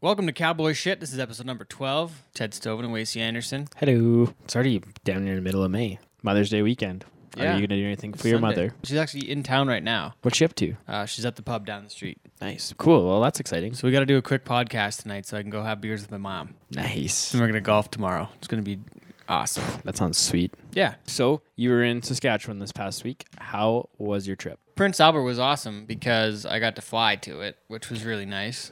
Welcome to Cowboy Shit. This is episode number 12. Ted Stovin and Wasey Anderson. Hello. It's already down near the middle of May. Mother's Day weekend. Yeah. Are you gonna do anything for your Sunday. mother? She's actually in town right now. What's she up to? Uh, she's at the pub down the street. Nice. Cool. Well, that's exciting. So we got to do a quick podcast tonight so I can go have beers with my mom. Nice. And we're going to golf tomorrow. It's going to be awesome. That sounds sweet. Yeah. So you were in Saskatchewan this past week. How was your trip? Prince Albert was awesome because I got to fly to it, which was really nice.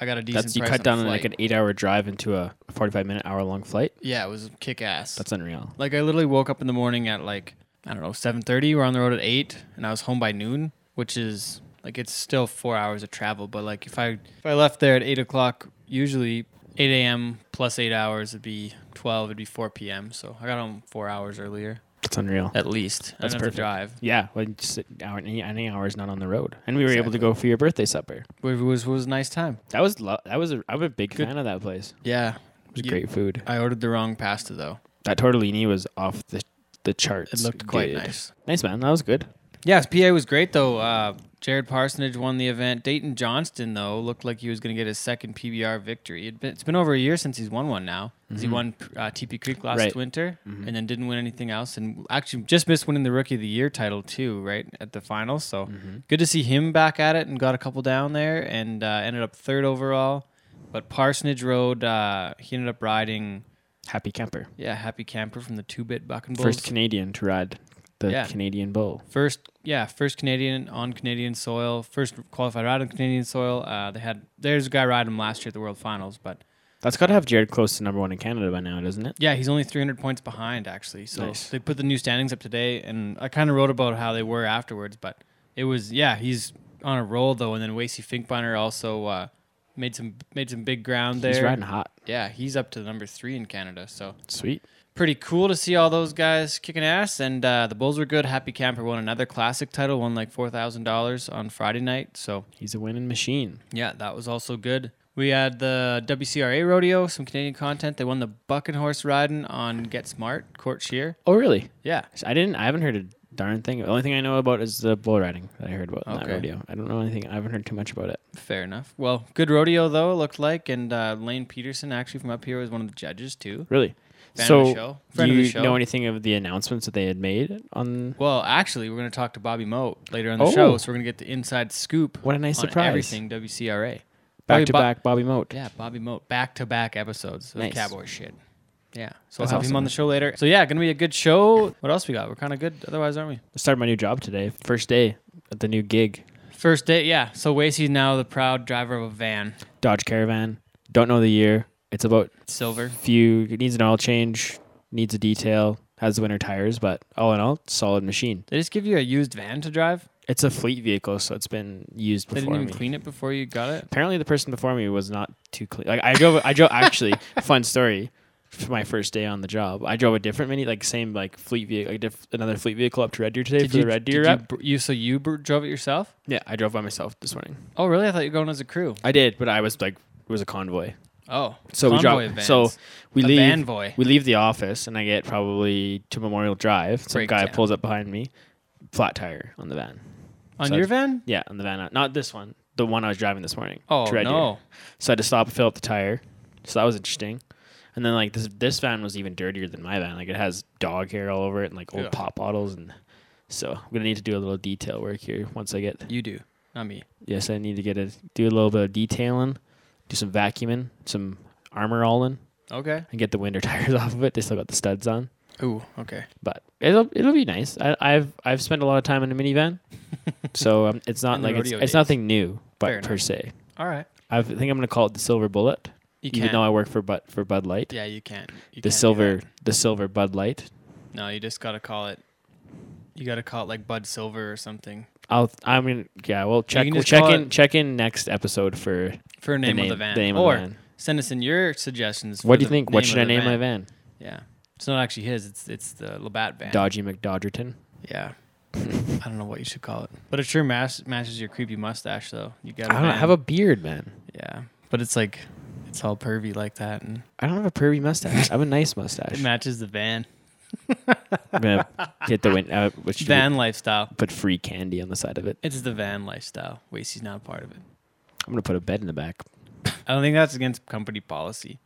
I got a decent That's you price cut on down like an eight-hour drive into a forty-five minute, hour-long flight. Yeah, it was kick ass. That's unreal. Like I literally woke up in the morning at like I don't know seven thirty. We're on the road at eight, and I was home by noon, which is like it's still four hours of travel. But like if I if I left there at eight o'clock, usually eight a.m. plus eight hours would be twelve. It'd be four p.m. So I got home four hours earlier That's unreal. at least. That's perfect. drive. Yeah. Well, just hour, any, any hours not on the road, and we were able to Exactly. go for your birthday supper. It was was a nice time. That was lo- that was a, I'm a big fan of that place. Yeah, It was You- great food. I ordered the wrong pasta though. That tortellini was off the the charts. It looked quite good. nice. Nice man. That was good. Yes, PA was great though. Uh, Jared Parsonage won the event. Dayton Johnston though looked like he was going to get his second PBR victory. It'd been, it's been over a year since he's won one now. He Mhm. won uh, Teepee Creek last Right. winter Mhm. and then didn't win anything else, and actually just missed winning the Rookie of the Year title too, right at the finals. So Mhm. good to see him back at it and got a couple down there and uh, ended up third overall. But Parsonage rode. Uh, he ended up riding. Happy camper. Yeah, Happy Camper from the Two Bit Buck and Bulls. First Canadian to ride the Yeah. Canadian Bull. First, yeah, first Canadian on Canadian soil, first qualified ride on Canadian soil. Uh, they had there's a guy riding him last year at the World Finals, but That's got to have Jared close to number one in Canada by now, doesn't it? yeah, he's only 300 points behind actually. So Nice. they put the new standings up today, and I kind of wrote about how they were afterwards, but it was yeah, he's on a roll though, and then Wasey Finkbeiner also uh, made some made some big ground there. He's riding hot. Yeah, he's up to number three in Canada, so Sweet. Pretty cool to see all those guys kicking ass. And uh, the Bulls were good. Happy Camper won another classic title, won like four thousand dollars on Friday night. So He's a winning machine. yeah, that was also good. We had the WCRA rodeo, some Canadian content. They won the buck and horse riding on Get Smart, Cort Scheer. Oh, really? Yeah, I didn't. I haven't heard a darn thing. The only thing I know about is the bull riding that I heard about in that rodeo. I don't know anything. I haven't heard too much about it. fair enough. Well, good rodeo though, it looked like. And uh, Lane Peterson, actually from up here, was one of the judges too. Really. Fan so, of the show. do you of the show. know anything of the announcements that they had made on? well, actually, we're going to talk to Bobby Mote later on the Oh. show, so we're going to get the inside scoop What a nice surprise! everything WCRA. Back Bobby to Bo- back, Bobby Mote. Yeah, Bobby Mote. Back to back episodes of Nice. Cowboy shit. Yeah. So That's I'll have him on the show later. So yeah, gonna be a good show. What else we got? We're kinda good otherwise, aren't we? I started my new job today. First day at the new gig. First day, yeah. So Wasey's now the proud driver of a van. Dodge Caravan. Don't know the year. It's about Silver. few. It needs an oil change. Needs a detail. Has winter tires, but all in all, solid machine. They just give you a used van to drive? It's a fleet vehicle, so it's been used before. They didn't even me. clean it before you got it? Apparently, the person before me was not too clean. Like I drove. I drove. Actually, fun story. For my first day on the job, I drove a different mini, like same like fleet vehicle, like diff- another fleet vehicle up to Red Deer today for you, the Red Deer did rep. you, you so you br- drove it yourself? yeah, I drove by myself this morning. Oh really? I thought you were going as a crew. I did, but I was like, it was a convoy. Oh. So we drove. vans. So we a leave. vanvoy. We leave the office, and I get probably to Memorial Drive. Some guy pulls up behind me, flat tire on the van. On so your I- van? Yeah, on the van, not this one, the one I was driving this morning. Oh Red Deer. no. So I had to stop and fill up the tire. So that was interesting. And then like this this van was even dirtier than my van. Like it has dog hair all over it and like old Ugh. pop bottles and so I'm gonna need to do a little detail work here once I get You do. Not me. yes, I need to get a do a little bit of detailing, do some vacuuming, some armor all in, Okay. and get the winter tires off of it. They still got the studs on. Ooh, okay. But it'll it'll be nice. I, I've I've spent a lot of time in a minivan, so um, it's not In the like it's, rodeo it's days. nothing new, but Fair per enough. se. All right. I think I'm gonna call it the silver bullet, You even can. though I work for Bud for Bud Light. yeah, you can't. You the can't do silver that. the silver Bud Light. No, you just gotta call it. You gotta call it like Bud Silver or something I'll I'm gonna yeah. Well, check can we'll just check call in it- check in next episode for for a name, the name of the van. The name or of the van. send us in your suggestions. What do you think? What should I name my van? Yeah, it's not actually his. It's it's the Labatt van. Dodgy McDodgerton. Yeah. I don't know what you should call it, but it sure mas- matches your creepy mustache though. You got. I don't have a beard, man. Yeah, but it's like, it's all pervy like that, and I don't have a pervy mustache. I have a nice mustache. it matches the van. I'm gonna hit the win. Uh, Van lifestyle. Put free candy on the side of it. It's the van lifestyle. Wasey's not a part of it. I'm gonna put a bed in the back. I don't think that's against company policy.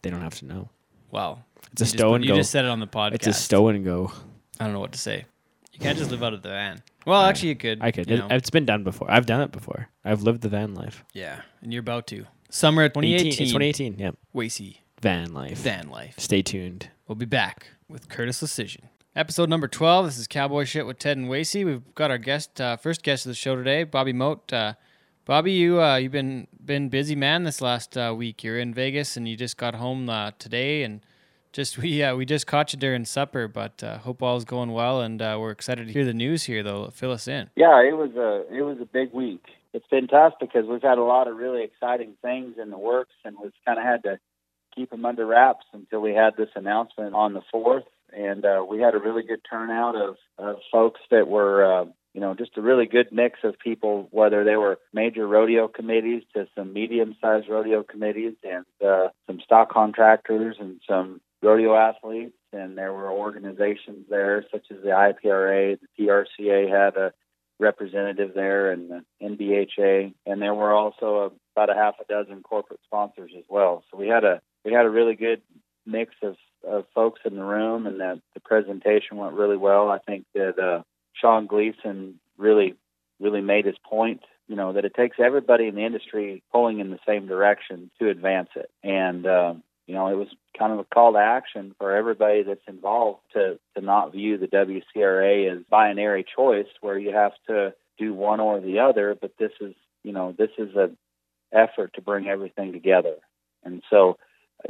They don't have to know. Wow. It's a you just, stow and you go. You just said it on the podcast. It's a stow and go. I don't know what to say. You can't just live out of the van. Well, Yeah. actually, you could. I could. you It, know. it's been done before. I've done it before. I've lived the van life. yeah, and you're about to. Summer 18 2018. It's 2018. Yep. Wacy Van life. van life. Stay tuned. We'll be back with Curtis Decision. Episode number 12. This is Cowboy Shit with Ted and Wacy. We've got our guest, uh, first guest of the show today, Bobby Mote. Uh, Bobby, you uh, you've been been busy man this last uh, week. You're in Vegas and you just got home uh, today, and just we uh, we just caught you during supper. But uh, hope all's going well, and uh, we're excited to hear the news here. Though, fill us in. Yeah, it was a it was a big week. It's been tough because we've had a lot of really exciting things in the works, and we've kind of had to keep them under wraps until we had this announcement on the fourth. And we had a really good turnout of, of folks that were, you know, just a really good mix of people, whether they were major rodeo committees to some medium-sized rodeo committees, and uh, some stock contractors and some rodeo athletes. And there were organizations there, such as the IPRA, the PRCA had a representative there and the NBHA, and there were also about a half a dozen corporate sponsors as well. So we had a we had a really good mix of, of folks in the room, and the, the presentation went really well. I think that uh, Sean Gleason really really made his point. You know that it takes everybody in the industry pulling in the same direction to advance it, and um, you know it was kind of a call to action for everybody that's involved to to not view the WCRA as binary choice where you have to do one or the other, but this is you know this is a effort to bring everything together, and so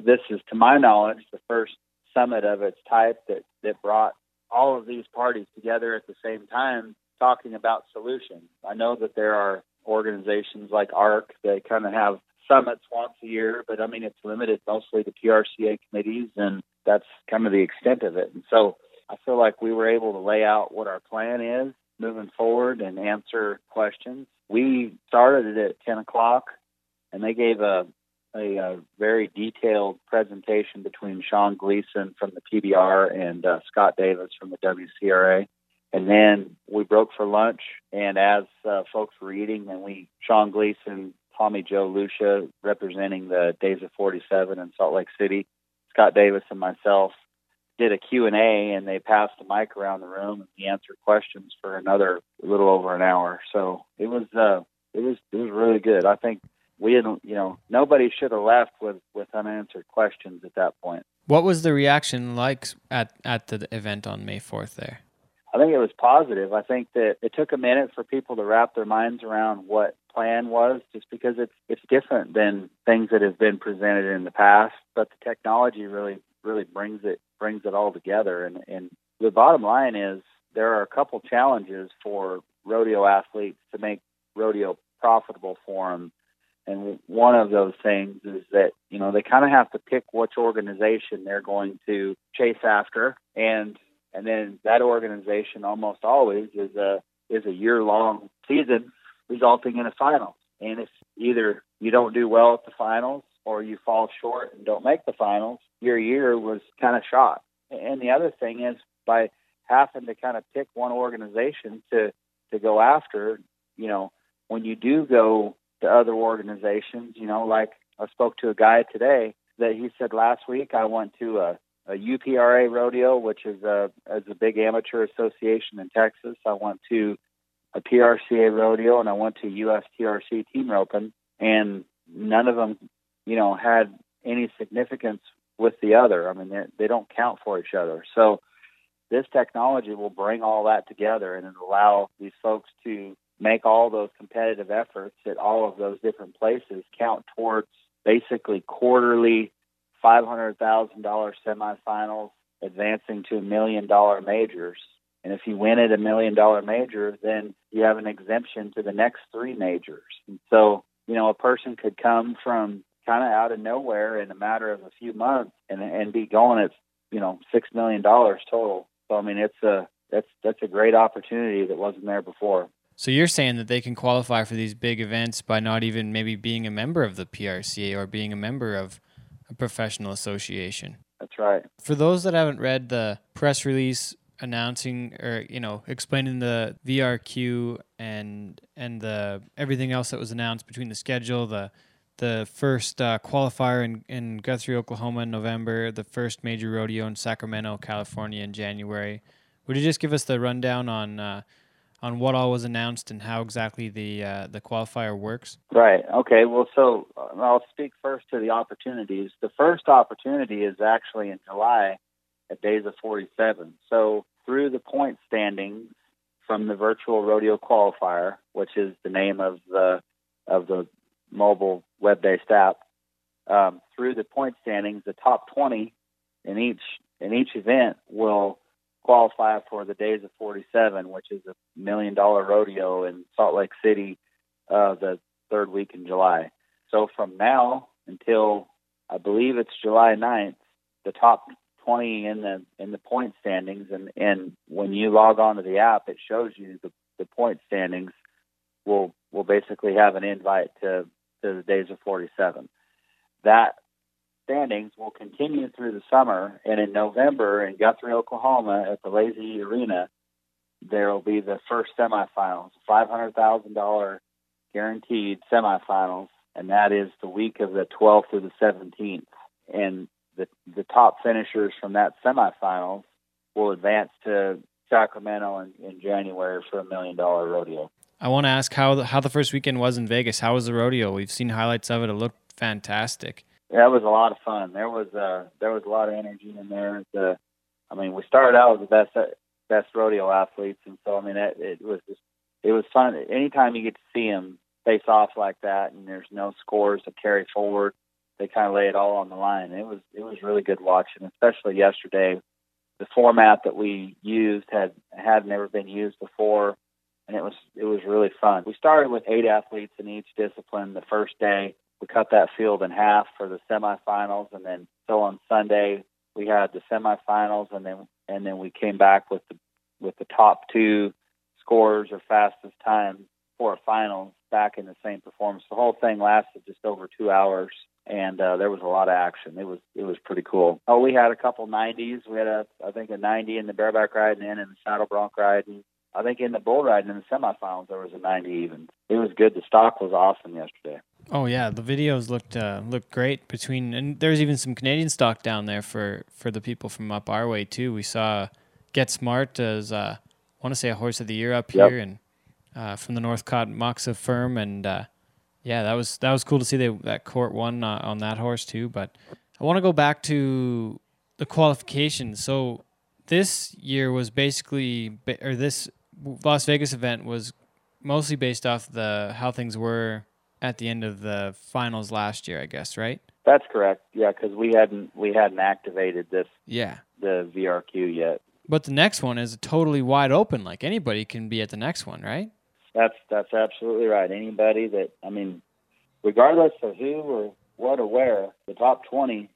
this is, to my knowledge, the first summit of its type that that brought all of these parties together at the same time talking about solutions. I know that there are organizations like ARC that kind of have summits once a year, but I mean it's limited mostly to PRCA committees, and that's kind of the extent of it. And so I feel like we were able to lay out what our plan is moving forward and answer questions. We started it at 10 o'clock, and they gave a a, uh very detailed presentation between Sean Gleason from the PBR and uh, Scott Davis from the WCRA. And then we broke for lunch, and as uh, folks were eating, and we Sean Gleason, Tommy Joe Lucia, representing the Days of 47 in Salt Lake City, Scott Davis and myself did a Q&A, and they passed the mic around the room, and we answered questions for another little over an hour. So it was uh, it was it was really good. I think we didn't, you know, nobody should have left with with unanswered questions at that point. What was the reaction like at at the event on May 4th? There. I think it was positive. I think that it took a minute for people to wrap their minds around what plan was, just because it's it's different than things that have been presented in the past. But the technology really really brings it brings it all together. And and the bottom line is there are a couple challenges for rodeo athletes to make rodeo profitable for them. And one of those things is that you know they kind of have to pick which organization they're going to chase after, and and then that organization almost always is a is a year long season resulting in a finals. And if either you don't do well at the finals or you fall short and don't make the finals, your year was kind of shot. And the other thing is by having to kind of pick one organization to to go after, you know, when you do go to other organizations, you know, like I spoke to a guy today that he said last week I went to a a UPRA rodeo, which is a is a big amateur association in Texas. I went to a PRCA rodeo, and I went to USTRC team roping, and none of them, you know, had any significance with the other. I mean, they don't count for each other. So this technology will bring all that together and it'll allow these folks to make all those competitive efforts at all of those different places count towards basically quarterly five hundred thousand dollar semifinals advancing to a million dollar majors. And if you win at a million dollar major, then you have an exemption to the next three majors. And so, you know, a person could come from kind of out of nowhere in a matter of a few months and and be going at, you know, six million dollars total. So I mean it's a that's that's a great opportunity that wasn't there before. So you're saying that they can qualify for these big events by not even maybe being a member of the PRCA or being a member of a professional association. That's right. For those that haven't read the press release announcing or you know explaining the VRQ and and the everything else that was announced between the schedule, the the first uh, qualifier in, in Guthrie, Oklahoma in November, the first major rodeo in Sacramento, California in January. Would you just give us the rundown on uh, on what all was announced and how exactly the uh, the qualifier works? Right. Okay. Well, so uh, I'll speak first to the opportunities. The first opportunity is actually in July at Days of 47. So through the point standings from the virtual rodeo qualifier, which is the name of the of the mobile web-based app, um, through the point standings, the top 20 in each in each event will qualify for the Days of 47, which is a million dollar rodeo in Salt Lake City, uh, the third week in July. So from now until I believe it's July 9th, the top 20 in the in the point standings, and and when you log on to the app, it shows you the the point standings. Will will basically have an invite to to the Days of 47. That standings will continue through the summer, and in November in Guthrie, Oklahoma, at the Lazy Arena, there will be the first semifinals, five hundred thousand dollar guaranteed semifinals, and that is the week of the 12th through the 17th. And the the top finishers from that semifinals will advance to Sacramento in, in January for a million dollar rodeo. I want to ask how the, how the first weekend was in Vegas. How was the rodeo? We've seen highlights of it. It looked fantastic. That was a lot of fun. There was uh there was a lot of energy in there. The, I mean, we started out with the best best rodeo athletes, and so I mean, it, it was just it was fun. Anytime you get to see them face off like that, and there's no scores to carry forward, they kind of lay it all on the line. It was it was really good watching, especially yesterday. The format that we used had had never been used before, and it was it was really fun. We started with eight athletes in each discipline the first day we cut that field in half for the semifinals, and then so on Sunday we had the semifinals, and then and then we came back with the with the top two scores or fastest time for finals back in the same performance. The whole thing lasted just over two hours, and uh, there was a lot of action. It was it was pretty cool. Oh, we had a couple 90s. We had a I think a 90 in the bareback riding and in the saddle bronc riding. I think in the bull riding in the semifinals there was a 90 even. It was good. The stock was awesome yesterday. Oh yeah, the videos looked uh, looked great between, and there's even some Canadian stock down there for for the people from up our way too. We saw Get Smart as uh, I want to say a horse of the year up Yep. here, and uh, from the Northcott Macza firm, and uh, yeah, that was that was cool to see they, that Cort won uh, on that horse too. But I want to go back to the qualifications. So this year was basically, or this Las Vegas event was mostly based off the how things were at the end of the finals last year, I guess, right? That's correct. Yeah, because we hadn't we hadn't activated this Yeah. the VRQ yet. But the next one is totally wide open. Like anybody can be at the next one, right? That's that's absolutely right. Anybody that I mean, regardless of who or what or where, the top twenty,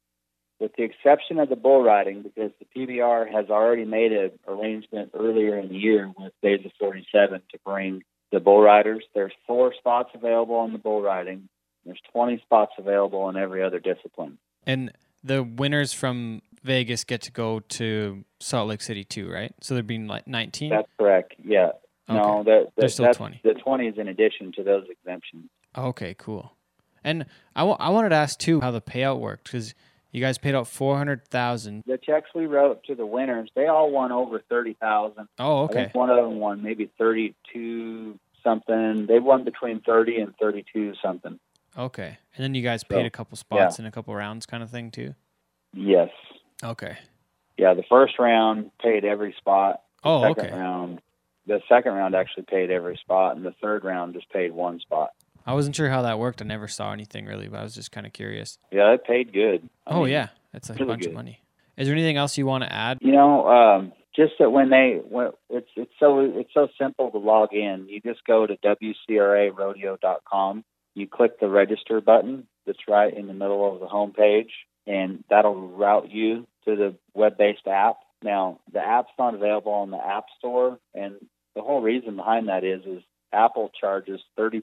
with the exception of the bull riding, because the PBR has already made an arrangement earlier in the year with Days of Forty Seven to bring the bull riders. There's four spots available in the bull riding. There's twenty spots available in every other discipline. And the winners from Vegas get to go to Salt Lake City too, right? So there'd be like 19. That's correct. Yeah. No, that, that There's still 20. the twenty is in addition to those exemptions. Okay, cool. And I I wanted to ask too how the payout worked because you guys paid out 400,000. The checks we wrote to the winners, they all won over thirty thousand. Oh, okay. one of them won maybe thirty-two something. They won between thirty and thirty-two something. Okay. And then you guys paid So, a couple spots in a couple rounds kind of thing too. Yes. Okay. Yeah. The first round paid every spot. Oh, second okay. round, the second round actually paid every spot, and the third round just paid one spot. I wasn't sure how that worked. I never saw anything really, but I was just kind of curious. Yeah, it paid good. I oh mean, yeah, that's a really bunch of money. Is there anything else you want to add? You know, um, just that when they when it's it's so it's so simple to log in. You just go to wcrarodeo.com. You click the register button that's right in the middle of the home page, and that'll route you to the web-based app. Now, the app's not available on the App Store, and the whole reason behind that is is Apple charges 30%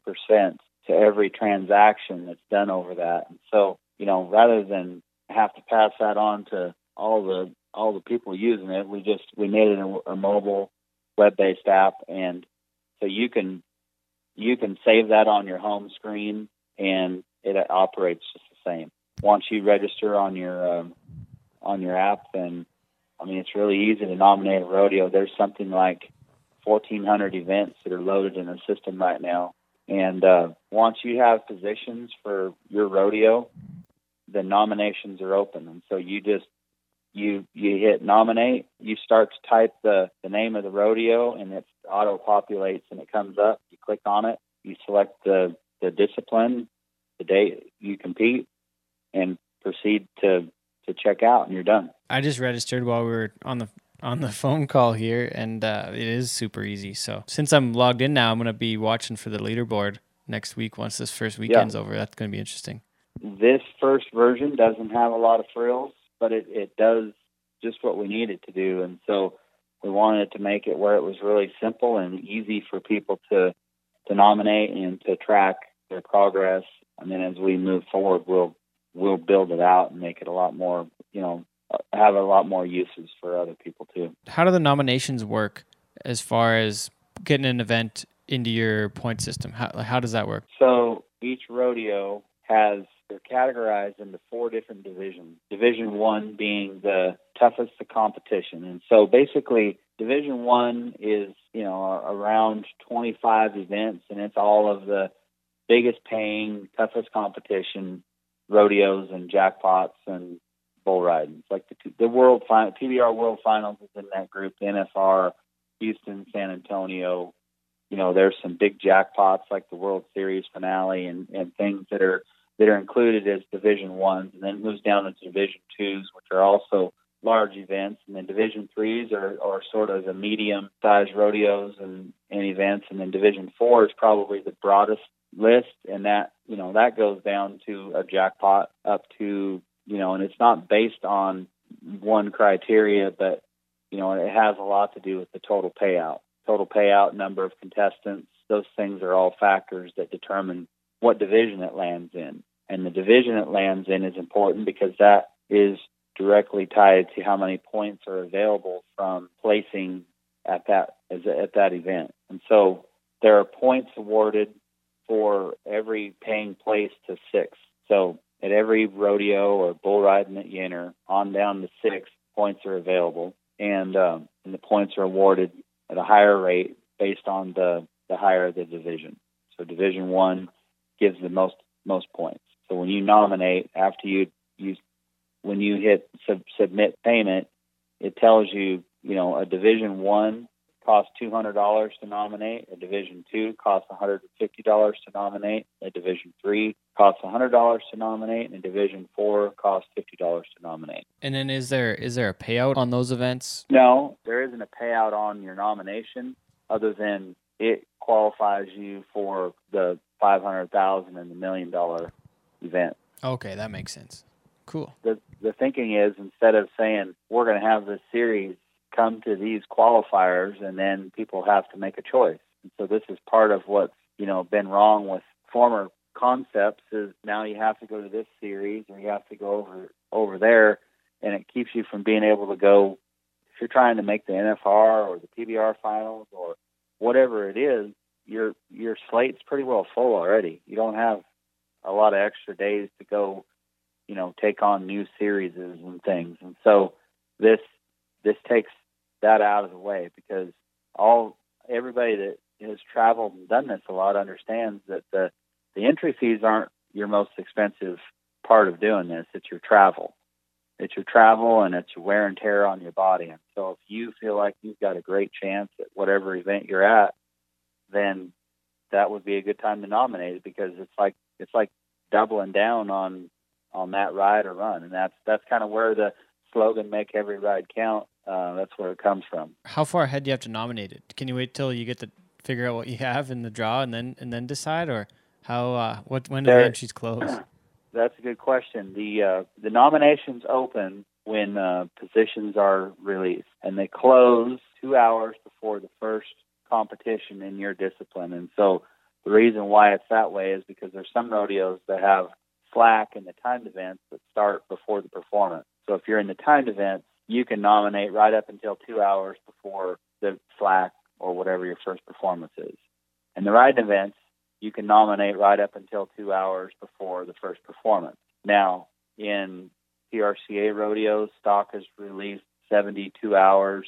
to every transaction that's done over that. And so, you know, rather than have to pass that on to all the all the people using it, we just we made it a, a mobile web-based app, and so you can you can save that on your home screen and it operates just the same. Once you register on your um, on your app, then I mean it's really easy to nominate a rodeo. There's something like 1,400 events that are loaded in the system right now, and uh, once you have positions for your rodeo, the nominations are open, and so you just you you hit nominate, you start to type the the name of the rodeo, and it auto populates and it comes up. You click on it, you select the the discipline, the day you compete, and proceed to to check out, and you're done. I just registered while we were on the on the phone call here, and uh, it is super easy. So since I'm logged in now, I'm gonna be watching for the leaderboard next week once this first weekend's yeah. over. That's gonna be interesting. This first version doesn't have a lot of frills but it, it does just what we need it to do. And so we wanted to make it where it was really simple and easy for people to to nominate and to track their progress. And then as we move forward, we'll we'll build it out and make it a lot more, you know, have a lot more uses for other people too. How do the nominations work as far as getting an event into your point system? How how does that work? So each rodeo has they're categorized into four different divisions. Division one being the toughest the competition, and so basically, Division one is you know around 25 events, and it's all of the biggest paying, toughest competition rodeos and jackpots and bull riding. Like the the world final, PBR World Finals is in that group. The NFR, Houston, San Antonio. You know, there's some big jackpots like the World Series finale and and things that are that are included as Division Ones, and then moves down into Division Twos, which are also large events, and then Division Threes are, are sort of the medium-sized rodeos and, and events, and then Division Four is probably the broadest list, and that you know that goes down to a jackpot up to you know, and it's not based on one criteria, but you know, it has a lot to do with the total payout, total payout, number of contestants. Those things are all factors that determine what division it lands in. And the division it lands in is important because that is directly tied to how many points are available from placing at that at that event. And so there are points awarded for every paying place to six. So at every rodeo or bull riding that you enter, on down to six points are available, and um, and the points are awarded at a higher rate based on the the higher the division. So Division One gives the most most points. So when you nominate after you you when you hit sub, submit payment, it tells you you know a Division One costs two hundred dollars to nominate, a Division Two costs one hundred and fifty dollars to nominate, a Division Three costs hundred dollars to nominate, and a Division Four costs fifty dollars to nominate. And then is there is there a payout on those events? No, there isn't a payout on your nomination, other than it qualifies you for the five hundred thousand and the million dollar event. Okay, that makes sense. Cool. The the thinking is instead of saying we're going to have this series come to these qualifiers and then people have to make a choice. And so this is part of what's you know been wrong with former concepts is now you have to go to this series or you have to go over over there and it keeps you from being able to go if you're trying to make the NFR or the PBR finals or whatever it is your your slate's pretty well full already. You don't have a lot of extra days to go, you know, take on new series and things. And so this this takes that out of the way because all everybody that has traveled and done this a lot understands that the the entry fees aren't your most expensive part of doing this. It's your travel. It's your travel and it's wear and tear on your body. And so if you feel like you've got a great chance at whatever event you're at, then that would be a good time to nominate it because it's like it's like doubling down on on that ride or run, and that's that's kind of where the slogan "Make every ride count." Uh, that's where it comes from. How far ahead do you have to nominate it? Can you wait till you get to figure out what you have in the draw and then and then decide, or how? Uh, what when do the entries close? That's a good question. The uh, the nominations open when uh, positions are released, and they close two hours before the first competition in your discipline. And so the reason why it's that way is because there's some rodeos that have slack in the timed events that start before the performance. So if you're in the timed events, you can nominate right up until two hours before the slack or whatever your first performance is. And the riding events, you can nominate right up until two hours before the first performance. Now, in PRCA rodeos, stock is released 72 hours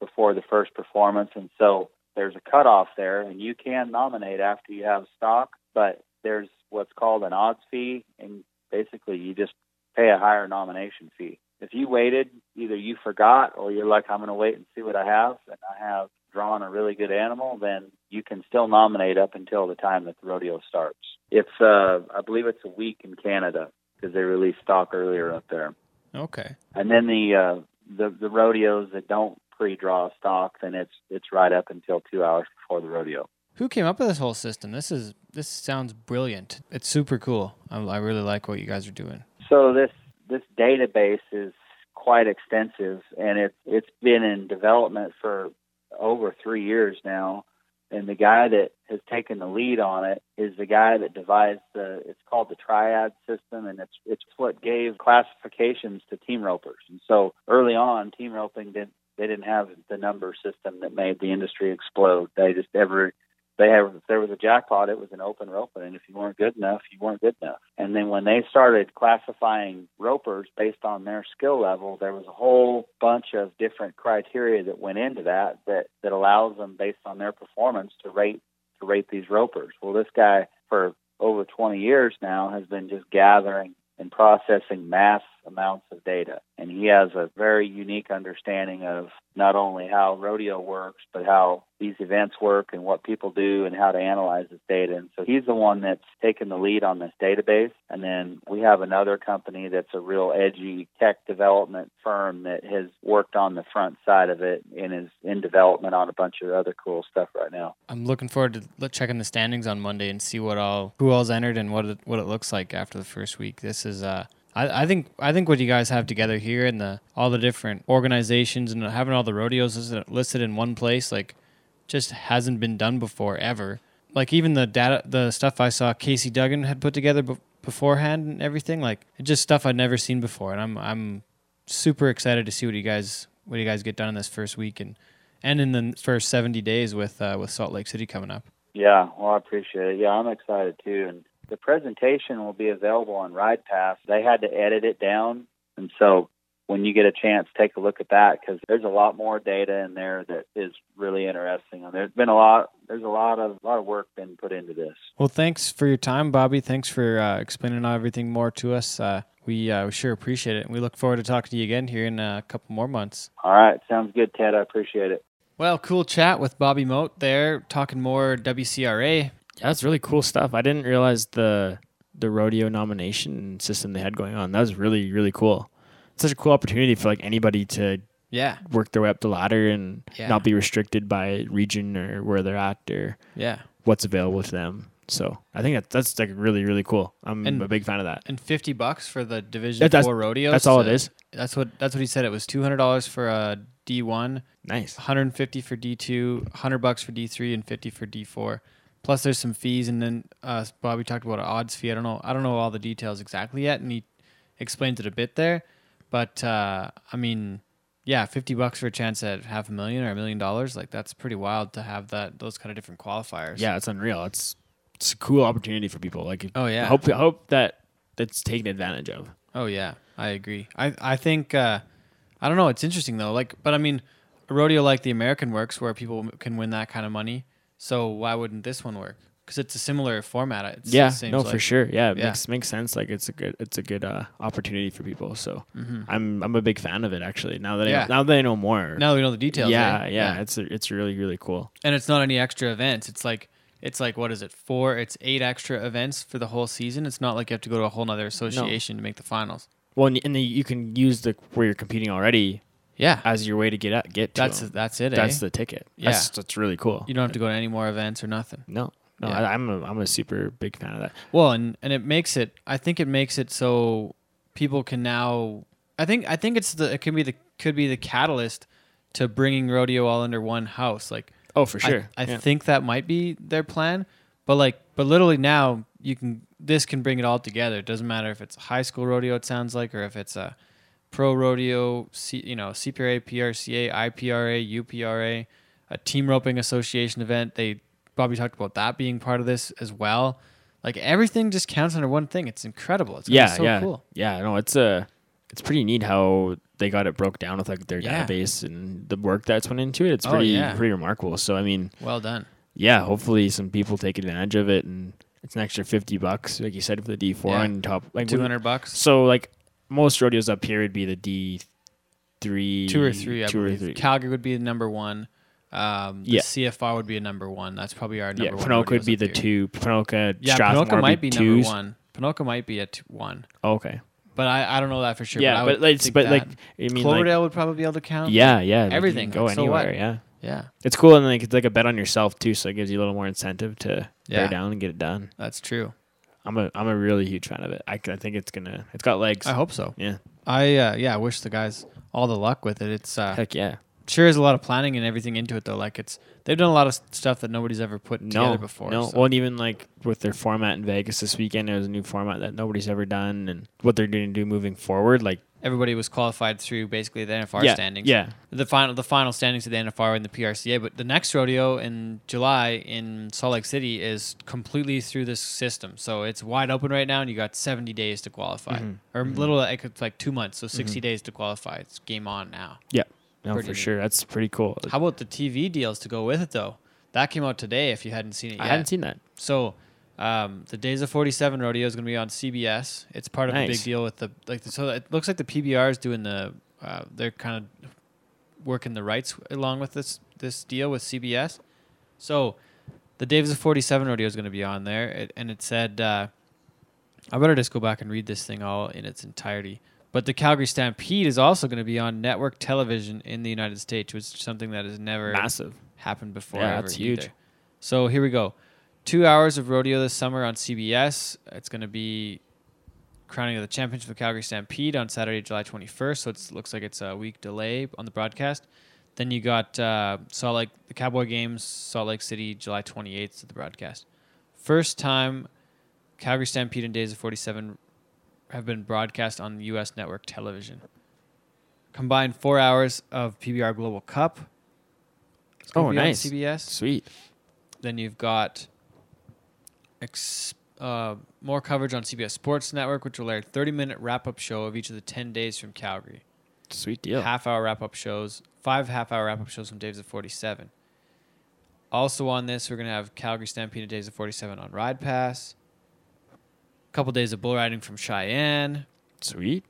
before the first performance, and so there's a cutoff there, and you can nominate after you have stock, but there's what's called an odds fee, and basically you just pay a higher nomination fee. If you waited, either you forgot or you're like, I'm going to wait and see what I have, and I have drawn a really good animal, then you can still nominate up until the time that the rodeo starts. It's, uh, I believe it's a week in Canada because they release stock earlier up there. Okay. And then the uh, the the rodeos that don't pre-draw stock, then it's it's right up until two hours before the rodeo. Who came up with this whole system? This is this sounds brilliant. It's super cool. I, I really like what you guys are doing. So this this database is quite extensive, and it's it's been in development for over three years now. And the guy that has taken the lead on it is the guy that devised the. It's called the Triad system, and it's it's what gave classifications to team ropers. And so early on, team roping didn't they didn't have the number system that made the industry explode. They just every they have if there was a jackpot, it was an open rope, and if you weren't good enough, you weren't good enough. And then when they started classifying ropers based on their skill level, there was a whole bunch of different criteria that went into that that that allows them based on their performance to rate to rate these ropers. Well, this guy for over 20 years now has been just gathering and processing mass amounts of data. And he has a very unique understanding of not only how rodeo works, but how these events work and what people do and how to analyze this data. And so he's the one that's taken the lead on this database. And then we have another company that's a real edgy tech development firm that has worked on the front side of it and is in development on a bunch of other cool stuff right now. I'm looking forward to checking the standings on Monday and see what all who all's entered and what it, what it looks like after the first week. This is uh I, think I think what you guys have together here and the all the different organizations and having all the rodeos listed, in one place like just hasn't been done before ever. Like even the data, the stuff I saw Casey Duggan had put together be- beforehand and everything, like just stuff I'd never seen before, and I'm I'm super excited to see what you guys what you guys get done in this first week and and in the first 70 days with uh, with Salt Lake City coming up. Yeah, well, I appreciate it. Yeah, I'm excited too, and the presentation will be available on Ride Pass. They had to edit it down, and so when you get a chance, take a look at that because there's a lot more data in there that is really interesting. And there's been a lot, there's a lot of a lot of work been put into this. Well, thanks for your time, Bobby. Thanks for uh, explaining everything more to us. Uh, we uh, we sure appreciate it. and We look forward to talking to you again here in a couple more months. All right, sounds good, Ted. I appreciate it. Well, cool chat with Bobby Mote there, talking more WCRA. Yeah, that's really cool stuff. I didn't realize the the rodeo nomination system they had going on. That was really really cool. It's such a cool opportunity for like anybody to Yeah, work their way up the ladder and Yeah. not be restricted by region or where they're at or yeah. what's available to them. So I think that that's like really really cool. I'm And- a big fan of that. And fifty bucks for the Division That- that's- Four rodeos. That's all it uh, is. That's what that's what he said. It was two hundred dollars for a D one, Nice. 150 for D2, 100 bucks for D3 and 50 for D4. Plus there's some fees and then uh, Bobby talked about an odds fee. I don't know I don't know all the details exactly yet and he explains it a bit there. But uh, I mean, yeah, 50 bucks for a chance at half a million or a million dollars, like that's pretty wild to have that those kind of different qualifiers. Yeah, it's unreal. It's it's a cool opportunity for people. Like Oh yeah. I hope I hope that that's taken advantage of. Oh yeah, I agree. I I think uh, I don't know. It's interesting though. Like, but I mean, a rodeo like the American works where people can win that kind of money. So why wouldn't this one work? Because it's a similar format. It yeah, no, like. for sure. Yeah, it Yeah. makes makes sense. Like it's a good it's a good uh, opportunity for people. So Mhm. I'm I'm a big fan of it actually. Now that Yeah. I now that I know more. Now we know the details. yeah, right? yeah, It's a, it's really really cool. and it's not any extra events. It's like it's like what is it? Four. It's eight extra events for the whole season. It's not like you have to go to a whole other association to make the finals. Well, and, and you can use the where you're competing already Yeah, as your way to get at, get to. that's them. that's it. that's eh? the ticket. Yeah. That's that's really cool. you don't have to go to any more events or nothing. no, no, Yeah. I, I'm a I'm a super big fan of that. Well, and and it makes it. I think it makes it so people can now. I think I think it's the it can be the could be the catalyst to bringing rodeo all under one house. Like Oh, for sure. I, yeah. think that might be their plan, but like but literally now you can this can bring it all together. It doesn't matter if it's high school rodeo. It sounds like, or if it's a pro rodeo, C, you know, CPRA, PRCA, IPRA, UPRA, a team roping association event. They Bobby talked about that being part of this as well. Like everything just counts under one thing. It's incredible. It's yeah, so yeah, cool. yeah. No, it's uh, it's pretty neat how they got it broke down with like their Yeah. database and the work that's went into it. It's Oh, pretty yeah. pretty remarkable. So I mean, Well done. yeah, hopefully some people take advantage of it, and it's an extra fifty bucks, like you said, for the D four Yeah. on top. Like Two hundred bucks. So like most rodeos up here would be the D three, Two or three, I two or believe. three. Calgary would be the number one. Um, the Yeah. CFR would be a number one. That's probably our number yeah, one. Ponoka would be the here. two. Ponoka, Yeah, Strathmore Ponoka might be twos. number one. Ponoka might be at one, Oh, okay. but I, I don't know that for sure. yeah, but, I but, like, but like. I mean, like, Cloverdale would probably be able to count. yeah, yeah, like, Everything, can go like, so anywhere. what? Yeah, yeah, it's cool, and like it's like a bet on yourself too, so it gives you a little more incentive to Yeah. bear down and get it done. that's true. I'm a I'm a really huge fan of it. I, I think it's gonna it's got legs. I hope so. Yeah, I uh, yeah, I wish the guys all the luck with it. It's uh, heck yeah. sure is a lot of planning and everything into it though. Like it's they've done a lot of stuff that nobody's ever put No, together before. no. so- Well, and even like with their format in Vegas this weekend, there's a new format that nobody's ever done, and what they're going to do moving forward. Like everybody was qualified through basically the NFR yeah, standings. Yeah, the final the final standings of the NFR and the PRCA. But the next rodeo in July in Salt Lake City is completely through this system, so it's wide open right now, and you got seventy days to qualify, Mhm. or Mhm. little like it's like two months, so 60 Mhm. days to qualify. It's game on now. no, Pretty for neat. sure. That's pretty cool. How about the TV deals to go with it though? That came out today. If you hadn't seen it yet, I hadn't seen that. So, um, the Days of 47 rodeo is going to be on CBS. It's part of the big deal with the like. The, so it looks like the PBR is doing the. Uh, they're kind of working the rights along with this this deal with CBS. So, the Days of 47 rodeo is going to be on there, it, and it said. Uh, I better just go back and read this thing all in its entirety. But the Calgary Stampede is also going to be on network television in the United States, which is something that has never Massive. happened before. Yeah, that's huge. either. So here we go. Two hours of rodeo this summer on CBS. It's going to be crowning of the championship of Calgary Stampede on Saturday, July 21st. So it looks like it's a week delay on the broadcast. Then you got uh, Salt Lake, the Cowboy Games, Salt Lake City, July 28th to the broadcast. First time Calgary Stampede and Days of 47 have been broadcast on U.S. network television. Combined four hours of PBR Global Cup. Oh, nice. CBS. Sweet. Then you've got ex- uh, more coverage on CBS Sports Network, which will air a 30 minute wrap up show of each of the 10 days from Calgary. Sweet deal. Half hour wrap up shows, five half hour wrap up shows from Days of 47. Also on this, we're going to have Calgary Stampede and Days of 47 on Ride Pass. A couple days of bull riding from Cheyenne. Sweet.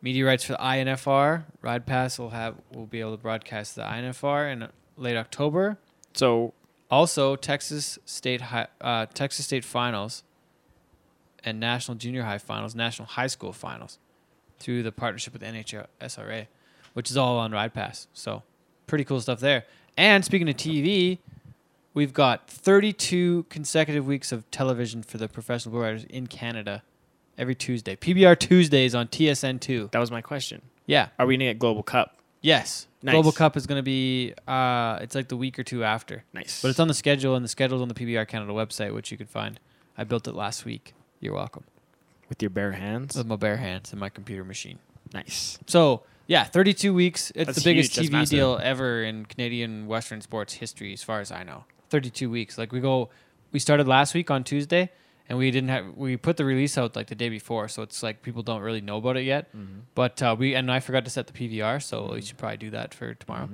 Media rights for the INFR. Ride Pass will have will be able to broadcast the INFR in late October. So Also, Texas State high, uh, Texas State finals and National Junior High finals, National High School finals, through the partnership with NHSRA, which is all on Ride Pass. So, pretty cool stuff there. And speaking of TV, we've got 32 consecutive weeks of television for the professional bull riders in Canada every Tuesday. PBR Tuesdays on TSN two. that was my question. Yeah. Are we gonna get Global Cup? Yes. Nice. Global Cup is going to be. Uh, it's like the week or two after. Nice. But it's on the schedule, and the schedule's on the PBR Canada website, which you can find. I built it last week. You're welcome. with your bare hands. With my bare hands and my computer machine. nice. So yeah, 32 weeks. It's That's the biggest huge. TV deal ever in Canadian Western sports history, as far as I know. 32 weeks. Like we go, we started last week on Tuesday, and we didn't have we put the release out like the day before, so it's like people don't really know about it yet. But uh, we and I forgot to set the PVR, so Mm-hmm. we should probably do that for tomorrow.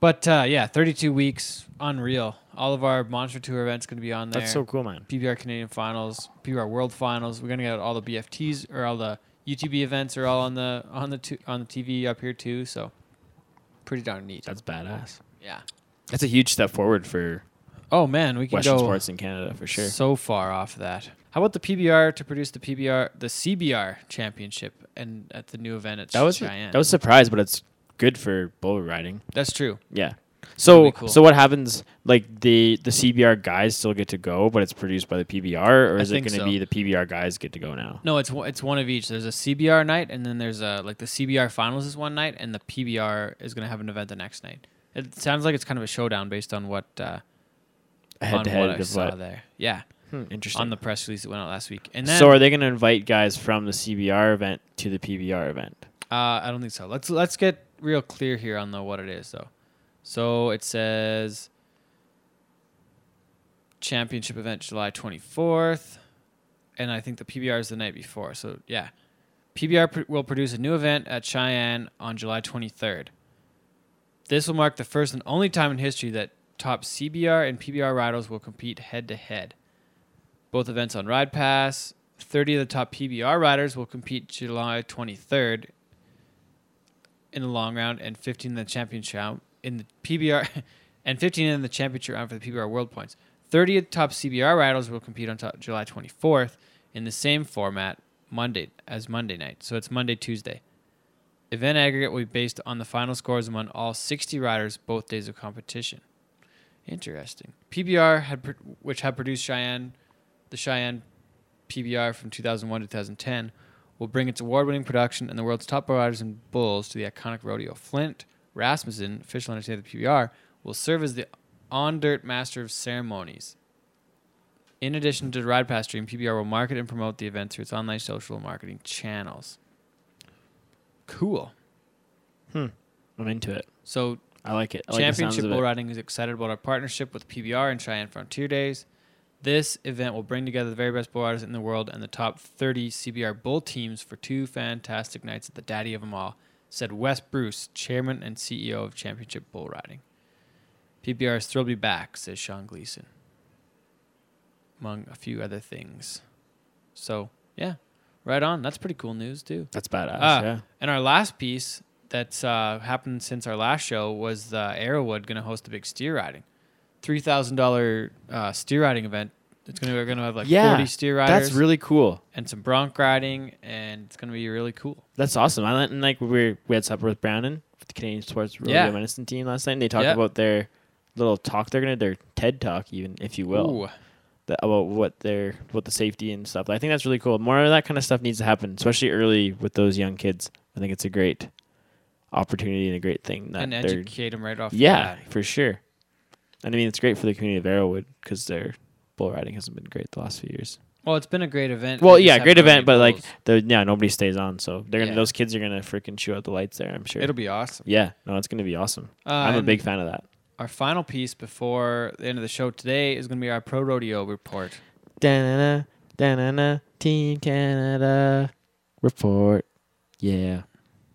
But uh, yeah, 32 weeks, unreal. All of our Monster Tour events going to be on there. That's so cool, man. PBR Canadian Finals, PBR World Finals. We're gonna get all the BFTs or all the UTB events are all on the on the tu- on the TV up here too. So pretty darn neat. That's badass. yeah. That's a huge step forward for Oh man, we can Western go sports in Canada for sure. so far off that. How about the PBR to produce the PBR the CBR championship and at the new event at that was Cheyenne? that was a surprise, but it's good for bull riding. That's true. Yeah. So cool. so what happens? Like the the CBR guys still get to go, but it's produced by the PBR, or is it going to so. be the PBR guys get to go now? No, it's one- it's one of each. There's a CBR night, and then there's a like the CBR finals is one night, and the PBR is gonna have an event the next night. It sounds like it's kind of a showdown based on what uh, Head on to what head I of saw what? there. Yeah, Hmm, interesting. on the press release that went out last week. And then so are they going to invite guys from the CBR event to the PBR event? uh, I don't think so. Let's let's get real clear here on the what it is though. So it says championship event July 24th, and I think the PBR is the night before. So yeah, PBR pr- will produce a new event at Cheyenne on July 23rd. This will mark the first and only time in history that top CBR and PBR riders will compete head to head. Both events on Ride Pass. 30 of the top PBR riders will compete July 23rd in the long round and 15 in the championship round in the PBR and 15 in the championship round for the PBR World Points. 30 of the top CBR riders will compete on top July 24th in the same format Monday as Monday night. So it's Monday Tuesday. Event aggregate will be based on the final scores among all 60 riders both days of competition. Interesting. PBR had which had produced Cheyenne, the Cheyenne PBR from 2001 to 2010, will bring its award-winning production and the world's top riders and bulls to the iconic rodeo. Flint Rasmussen, official entertainer of the PBR, will serve as the on-dirt master of ceremonies. In addition to the Ride Pass stream, PBR will market and promote the event through its online social marketing channels. Cool. Hmm. I'm into it. So I like it. I like Championship Bull. Riding is excited about our partnership with PBR and Cheyenne Frontier Days. This event will bring together the very best bull riders in the world and the top 30 CBR bull teams for two fantastic nights at the daddy of them all, said Wes Bruce, chairman and CEO of Championship Bull Riding. PBR is thrilled to be back, says Sean Gleason, among a few other things. So, yeah, right on. That's pretty cool news, too. That's badass. Ah, yeah. And our last piece that's uh, happened since our last show was uh, Arrowwood going to host a big steer riding, three thousand dollar uh, steer riding event. It's going to we're going to have like Yeah, forty steer riders That's really cool. and some bronc riding, and it's going to be really cool. That's awesome. I and like we were, we had supper with Brandon with the Canadian Sports Rodeo Yeah. Medicine team last night. and They talked Yeah. about their little talk. They're gonna their TED talk, even if you will, Ooh. about what their what the safety and stuff. I think that's really cool. More of that kind of stuff needs to happen, especially early with those young kids. I think it's a great opportunity and a great thing that and educate them right off. yeah for sure. And I mean it's great for the community of Arrowwood because their bull riding hasn't been great the last few years. Well, it's been a great event. Well, yeah, great event, but like the yeah nobody stays on, so they're gonna Yeah. those kids are gonna freaking chew out the lights there. I'm sure. it'll be awesome. Yeah, no, it's gonna be awesome. Uh, I'm a big fan of that. Our final piece before the end of the show today is going to be our pro rodeo report. Da-na-na, da-na-na, Team Canada report. Yeah,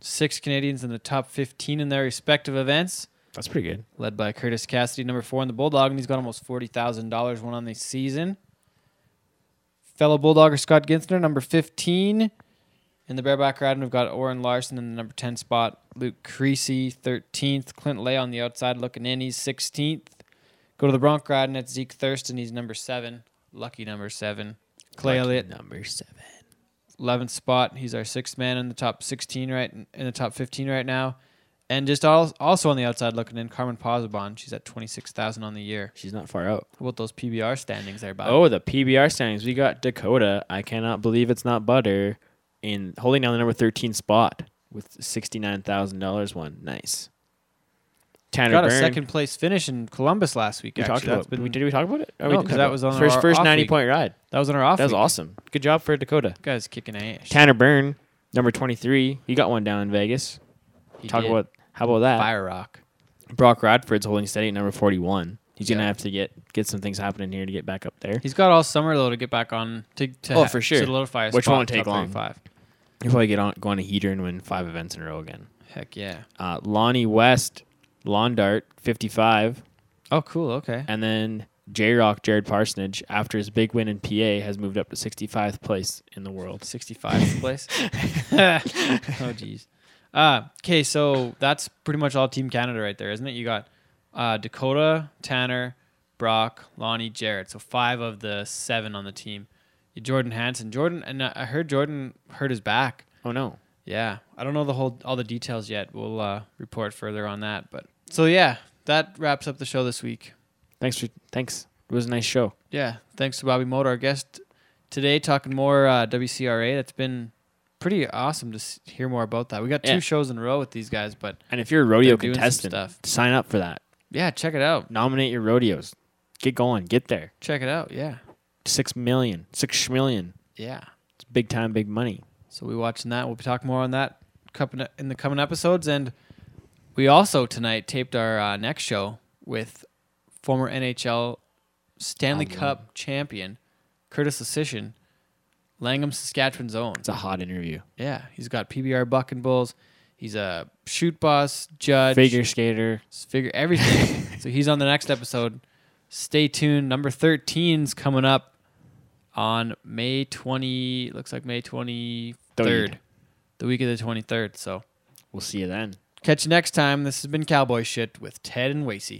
Six Canadians in the top 15 in their respective events. that's pretty good. led by Curtis Cassidy, number four in the Bulldog, and he's got almost forty thousand dollars won on the season. Fellow Bulldogger Scott Guenthner, number fifteen in the bareback riding. We've got Orin Larsen in the number ten spot. Luke Creasy, thirteenth. Clint Laye on the outside looking in. He's sixteenth. Go to the Bronc riding. It's Zeke Thurston. He's number seven. Lucky number seven. Clay Lucky Elliott, number seven. Eleventh spot. He's our sixth man in the top sixteen right in the top fifteen right now. And just al- also on the outside looking in, Carman Pozzobon. She's at twenty six thousand on the year. She's not far out. About those PBR standings there, Bob? Oh, the PBR standings. We got Dakota. I cannot believe it's not butter in holding down the number 13 spot with $69,000 one. Nice. Tanner got a second place finish in Columbus last week. We actually. talked about. been- we, did we talk about it? No, we 'cause talked that was on first our first 90 week. point ride. that was on our off. That was week. awesome. Good job for Dakota. Guy's kicking ass. Tanner Byrne, number 23. He got one down in Vegas. He Talk did. about how about that? Fire Rock. Brock Radford's holding steady at number 41. He's gonna have to get get some things happening here to get back up there. He's got all summer though to get back on to, to Oh, ha- for sure. solidify a Which won't take long. 35. He'll probably get on go on a heater and win five events in a row again. Heck yeah. Uh, Lonnie West, lawn dart, 55, Oh, cool. Okay. and then J Rock Jared Parsonage after his big win in PA has moved up to 65th place in the world. 65th place. oh, jeez. Uh, okay, so that's pretty much all Team Canada right there, isn't it? You got uh, Dakota, Tanner, Brock, Lonnie, Jarrett. So five of the seven on the team. Jordan Hansen. Jordan, and I heard Jordan hurt his back. Oh no. Yeah, I don't know the whole all the details yet. We'll uh, report further on that. But so yeah, that wraps up the show this week. Thanks for thanks. It was a nice show. Yeah, thanks to Bobby Mote, our guest today, talking more uh, WCRA. That's been pretty awesome to s- hear more about that. We got two Yeah. shows in a row with these guys, but And if you're a rodeo doing some contestant, stuff. sign up for that. yeah, check it out. Nominate your rodeos. Get going. Get there. Check it out. Yeah, Six million. Six million. yeah. It's big time, big money. So we watching that. We'll be talking more on that in the coming episodes, and we also tonight taped our uh, next show with former NHL Stanley I love Cup champion, Curtis Leschyshyn, Langham, Saskatchewan's own. It's a hot interview. Yeah, he's got PBR Buck and Bulls. He's a chute boss, judge, Figure skater. figure everything. so he's on the next episode. Stay tuned. Number 13's coming up on May 20. Looks like May 23rd, Third. the week of the 23rd. So We'll see you then. Catch you next time. This has been Cowboy Shit with Ted and Wasey.